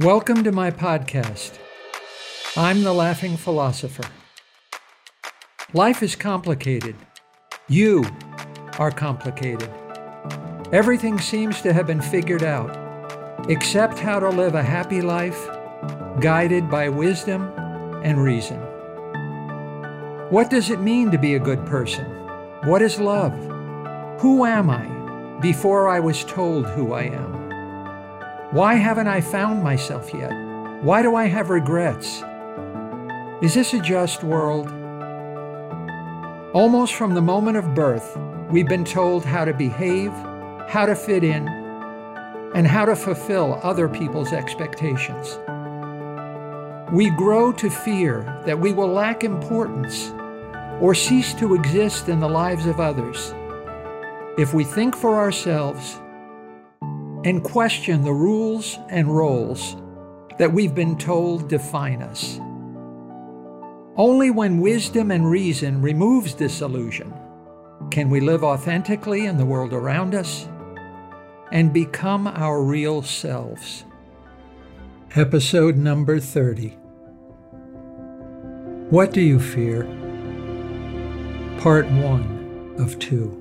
Welcome to my podcast. I'm the Laughing Philosopher. Life is complicated. You are complicated. Everything seems to have been figured out, except how to live a happy life guided by wisdom and reason. What does it mean to be a good person? What is love? Who am I before I was told who I am? Why haven't I found myself yet? Why do I have regrets? Is this a just world? Almost from the moment of birth, we've been told how to behave, how to fit in, and how to fulfill other people's expectations. We grow to fear that we will lack importance or cease to exist in the lives of others if we think for ourselves and question the rules and roles that we've been told define us. Only when wisdom and reason removes this illusion can we live authentically in the world around us and become our real selves. Episode number 30 What do you fear? Part 1 of 2.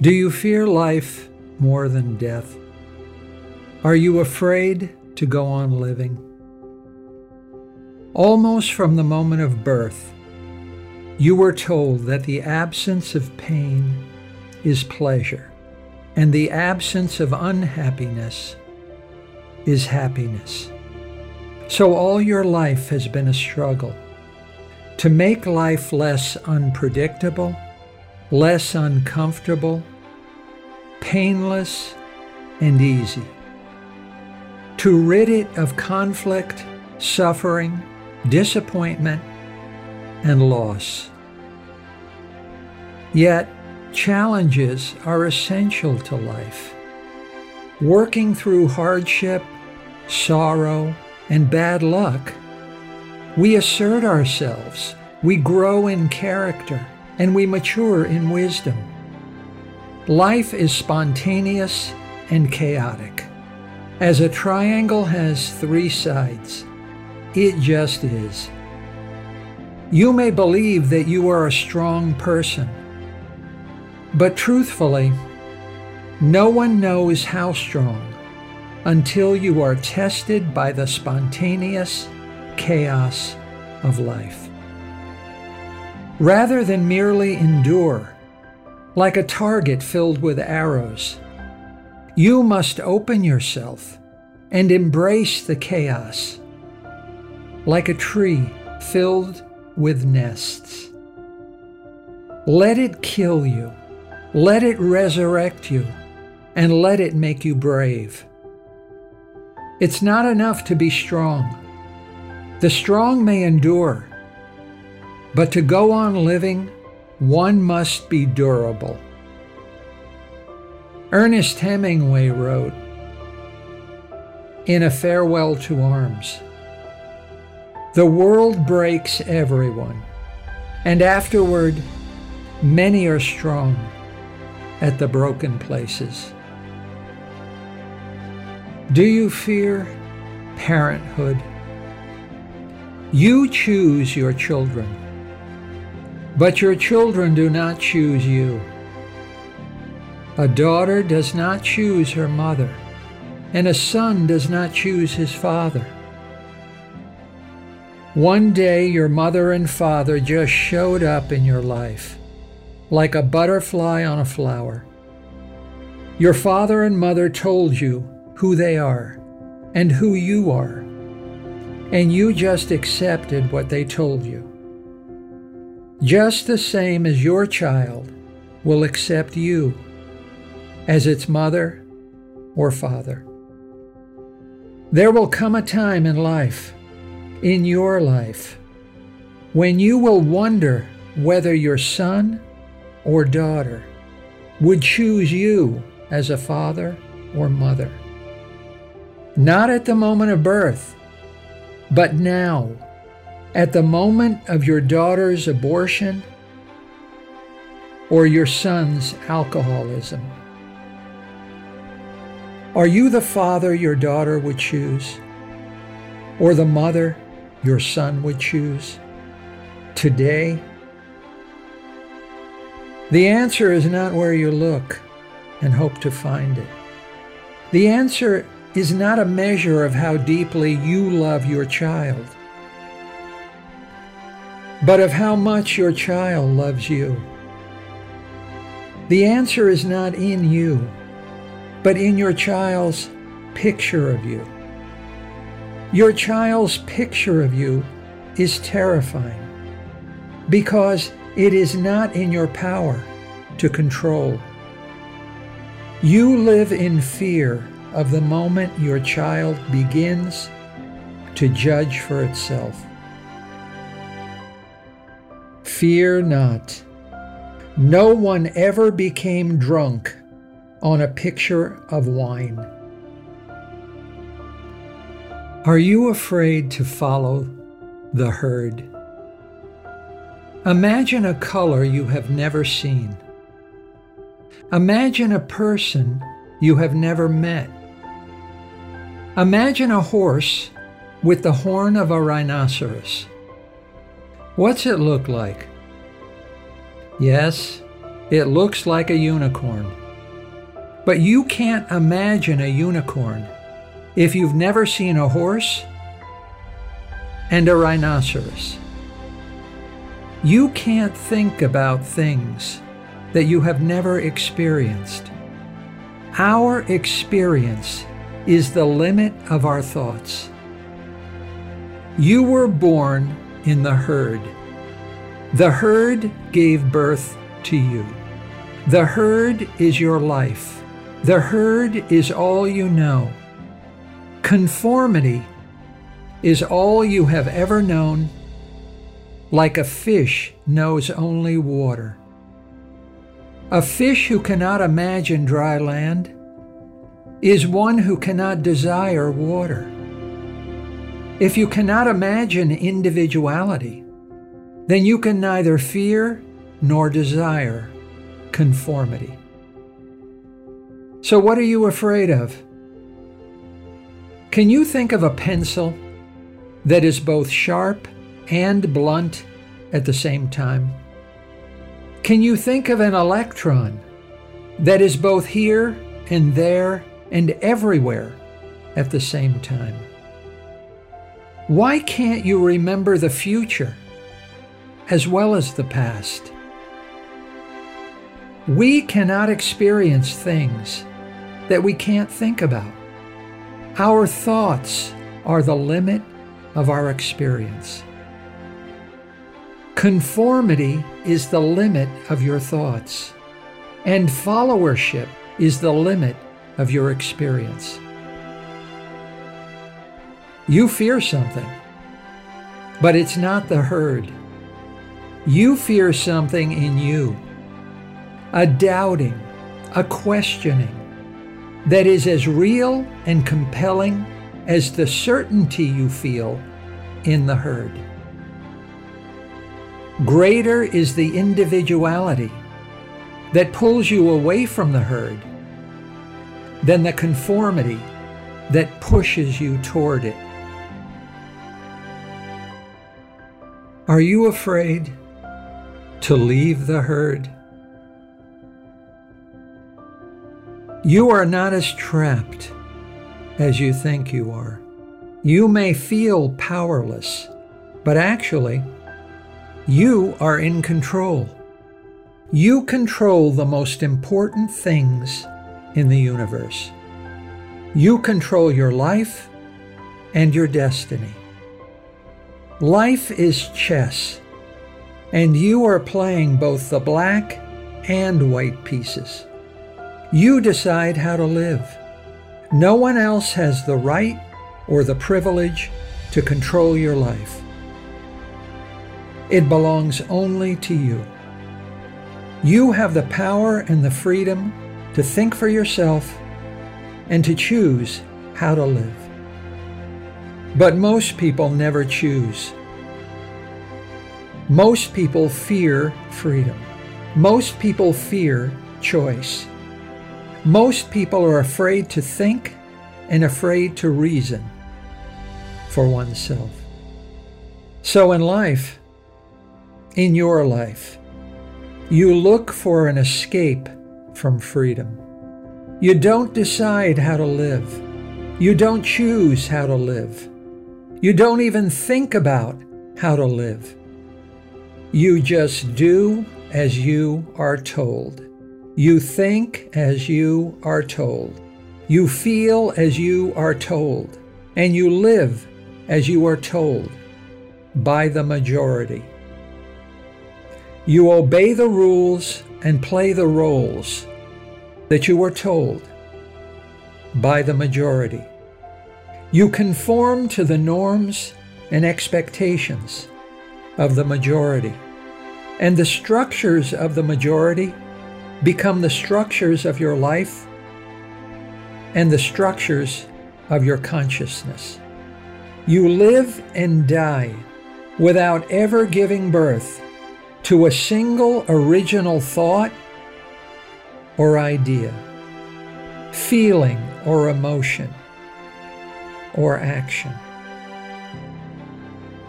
Do you fear life more than death? Are you afraid to go on living? Almost from the moment of birth, you were told that the absence of pain is pleasure, and the absence of unhappiness is happiness. So all your life has been a struggle to make life less unpredictable, less uncomfortable, painless, and easy. To rid it of conflict, suffering, disappointment, and loss. Yet, challenges are essential to life. Working through hardship, sorrow, and bad luck, we assert ourselves, we grow in character, and we mature in wisdom. Life is spontaneous and chaotic. As a triangle has three sides, it just is. You may believe that you are a strong person, but truthfully, no one knows how strong until you are tested by the spontaneous chaos of life. Rather than merely endure, like a target filled with arrows. You must open yourself and embrace the chaos, like a tree filled with nests. Let it kill you, let it resurrect you, and let it make you brave. It's not enough to be strong. The strong may endure, but to go on living one must be durable. Ernest Hemingway wrote, In a farewell to arms, the world breaks everyone, and afterward, many are strong at the broken places. Do you fear parenthood? You choose your children. But your children do not choose you. A daughter does not choose her mother, and a son does not choose his father. One day your mother and father just showed up in your life, like a butterfly on a flower. Your father and mother told you who they are and who you are, and you just accepted what they told you just the same as your child will accept you as its mother or father. There will come a time in life, in your life, when you will wonder whether your son or daughter would choose you as a father or mother. Not at the moment of birth, but now at the moment of your daughter's abortion or your son's alcoholism. Are you the father your daughter would choose? Or the mother your son would choose? Today? The answer is not where you look and hope to find it. The answer is not a measure of how deeply you love your child, but of how much your child loves you. The answer is not in you, but in your child's picture of you. Your child's picture of you is terrifying because it is not in your power to control. You live in fear of the moment your child begins to judge for itself. Fear not. No one ever became drunk on a picture of wine. Are you afraid to follow the herd? Imagine a color you have never seen. Imagine a person you have never met. Imagine a horse with the horn of a rhinoceros. What's it look like? Yes, it looks like a unicorn. But you can't imagine a unicorn if you've never seen a horse and a rhinoceros. You can't think about things that you have never experienced. Our experience is the limit of our thoughts. You were born in the herd. The herd gave birth to you. The herd is your life. The herd is all you know. Conformity is all you have ever known, like a fish knows only water. A fish who cannot imagine dry land is one who cannot desire water. If you cannot imagine individuality, then you can neither fear nor desire conformity. So, what are you afraid of? Can you think of a pencil that is both sharp and blunt at the same time? Can you think of an electron that is both here and there and everywhere at the same time. Why can't you remember the future as well as the past? We cannot experience things that we can't think about. Our thoughts are the limit of our experience. Conformity is the limit of your thoughts, and followership is the limit of your experience. You fear something, but it's not the herd. You fear something in you, a doubting, a questioning that is as real and compelling as the certainty you feel in the herd. Greater is the individuality that pulls you away from the herd than the conformity that pushes you toward it. Are you afraid to leave the herd? You are not as trapped as you think you are. You may feel powerless, but actually, you are in control. You control the most important things in the universe. You control your life and your destiny. Life is chess, and you are playing both the black and white pieces. You decide how to live. No one else has the right or the privilege to control your life. It belongs only to you. You have the power and the freedom to think for yourself, and to choose how to live. But most people never choose. Most people fear freedom. Most people fear choice. Most people are afraid to think and afraid to reason for oneself. So in life, in your life, you look for an escape from freedom. You don't decide how to live. You don't choose how to live. You don't even think about how to live. You just do as you are told. You think as you are told. You feel as you are told. And you live as you are told by the majority. You obey the rules and play the roles that you were told by the majority. You conform to the norms and expectations of the majority. And the structures of the majority become the structures of your life and the structures of your consciousness. You live and die without ever giving birth to a single original thought or idea, feeling or emotion, or action.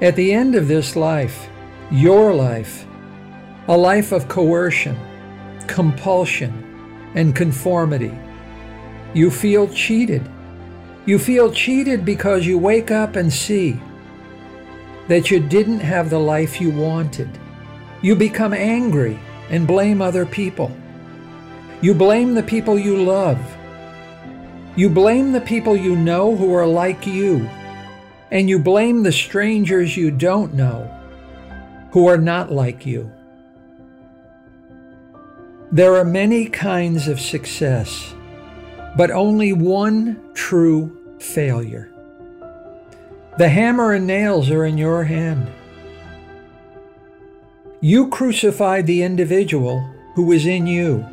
At the end of this life, your life, a life of coercion, compulsion, and conformity, you feel cheated. You feel cheated because you wake up and see that you didn't have the life you wanted. You become angry and blame other people. You blame the people you love. You blame the people you know who are like you. And you blame the strangers you don't know who are not like you. There are many kinds of success, but only one true failure. The hammer and nails are in your hand. You crucified the individual who was in you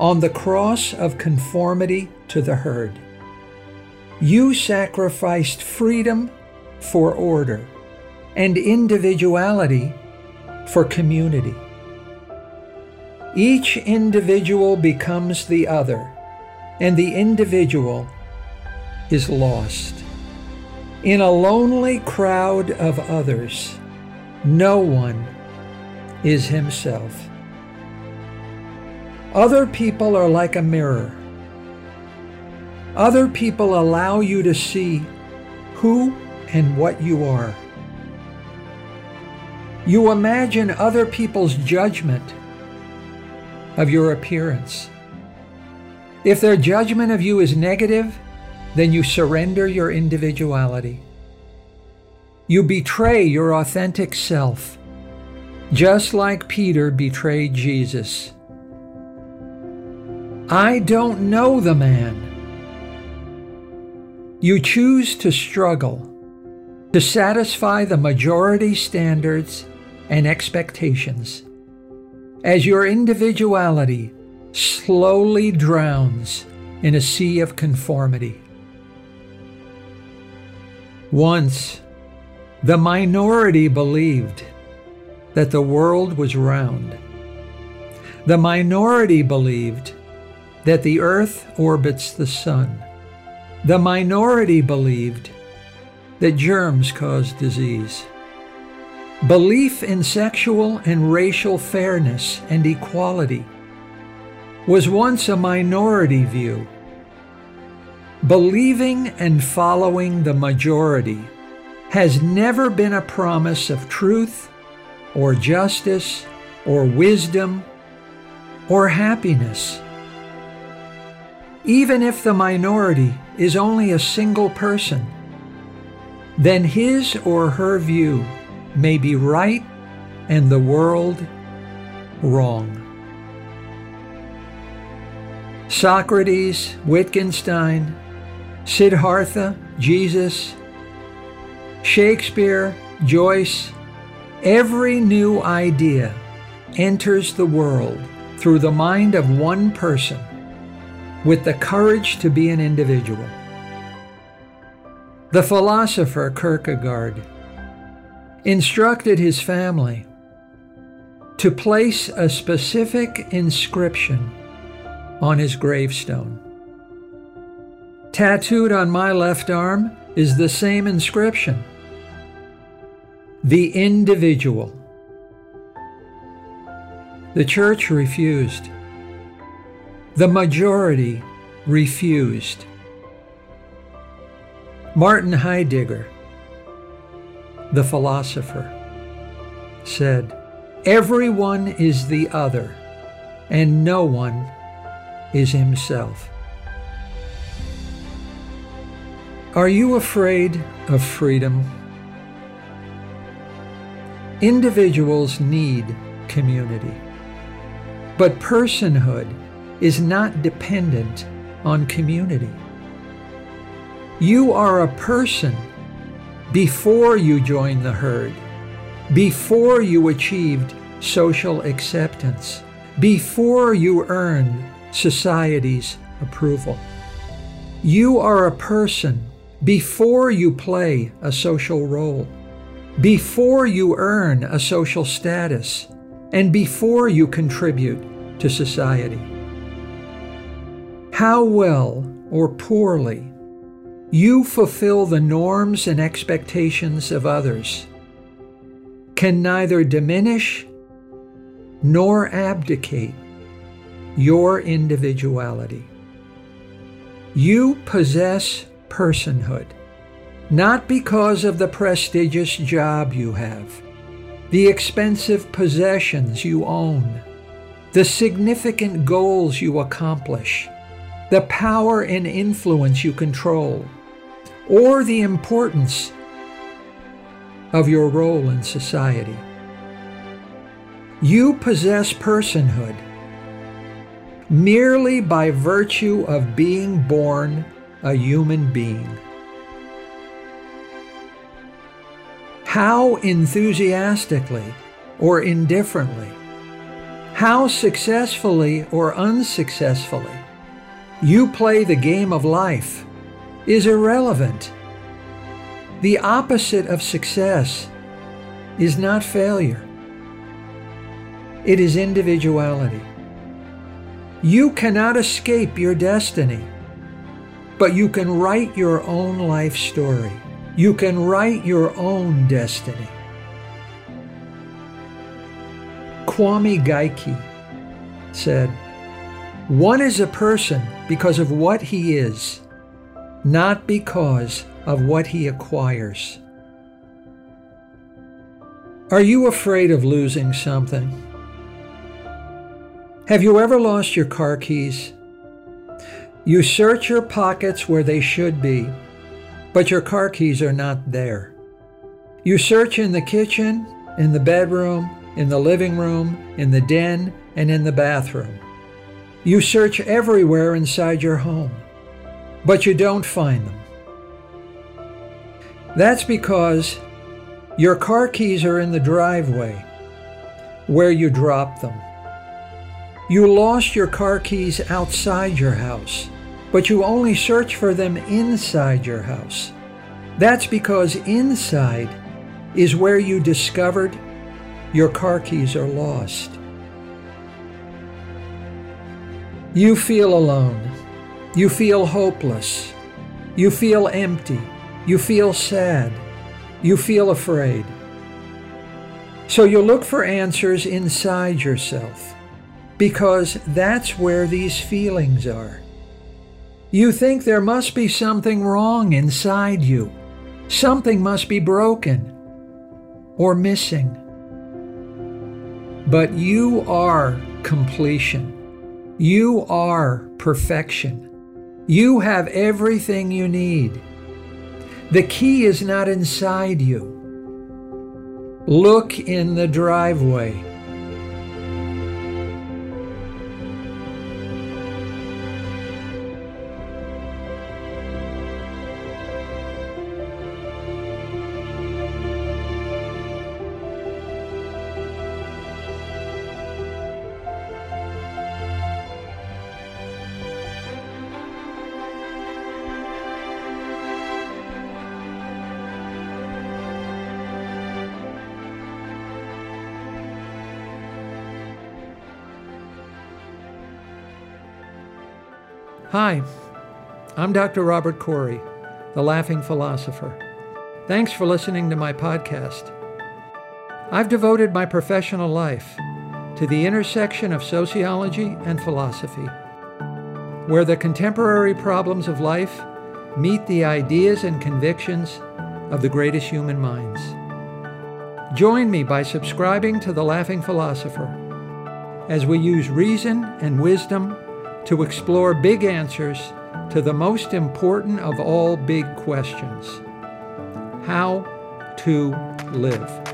on the cross of conformity to the herd. You sacrificed freedom for order and individuality for community. Each individual becomes the other, and the individual is lost. In a lonely crowd of others, no one is himself. Other people are like a mirror. Other people allow you to see who and what you are. You imagine other people's judgment of your appearance. If their judgment of you is negative, then you surrender your individuality. You betray your authentic self, just like Peter betrayed Jesus. I don't know the man. You choose to struggle to satisfy the majority standards and expectations as your individuality slowly drowns in a sea of conformity. Once, the minority believed that the world was round. The minority believed that the earth orbits the sun. The minority believed that germs cause disease. Belief in sexual and racial fairness and equality was once a minority view Believing and following the majority has never been a promise of truth or justice or wisdom or happiness. Even if the minority is only a single person, then his or her view may be right and the world wrong. Socrates, Wittgenstein, Siddhartha, Jesus, Shakespeare, Joyce, every new idea enters the world through the mind of one person with the courage to be an individual. The philosopher Kierkegaard instructed his family to place a specific inscription on his gravestone. Tattooed on my left arm is the same inscription The individual. The church refused. The majority refused. Martin Heidegger, the philosopher, said, Everyone is the other, and no one is himself. Are you afraid of freedom? Individuals need community, but personhood is not dependent on community. You are a person before you join the herd, before you achieved social acceptance, before you earned society's approval. You are a person before you play a social role, before you earn a social status, and before you contribute to society. How well or poorly you fulfill the norms and expectations of others can neither diminish nor abdicate your individuality. You possess personhood, not because of the prestigious job you have, the expensive possessions you own, the significant goals you accomplish, the power and influence you control, or the importance of your role in society. You possess personhood merely by virtue of being born a human being. How enthusiastically or indifferently, how successfully or unsuccessfully you play the game of life is irrelevant. The opposite of success is not failure. It is individuality. You cannot escape your destiny, but you can write your own life story. You can write your own destiny. Kwame Gyekye said, One is a person because of what he is, not because of what he acquires. Are you afraid of losing something? Have you ever lost your car keys? You search your pockets where they should be, but your car keys are not there. You search in the kitchen, in the bedroom, in the living room, in the den, and in the bathroom. You search everywhere inside your home, but you don't find them. That's because your car keys are in the driveway where you dropped them. You lost your car keys outside your house, but you only search for them inside your house. That's because inside is where you discovered your car keys are lost. You feel alone. You feel hopeless. You feel empty. You feel sad. You feel afraid. So you look for answers inside yourself because that's where these feelings are. You think there must be something wrong inside you. Something must be broken or missing. But you are completion. You are perfection. You have everything you need. The key is not inside you. Look in the driveway. Hi, I'm Dr. Robert Corey, the Laughing Philosopher. Thanks for listening to my podcast. I've devoted my professional life to the intersection of sociology and philosophy, where the contemporary problems of life meet the ideas and convictions of the greatest human minds. Join me by subscribing to The Laughing Philosopher as we use reason and wisdom to explore big answers to the most important of all big questions how to live.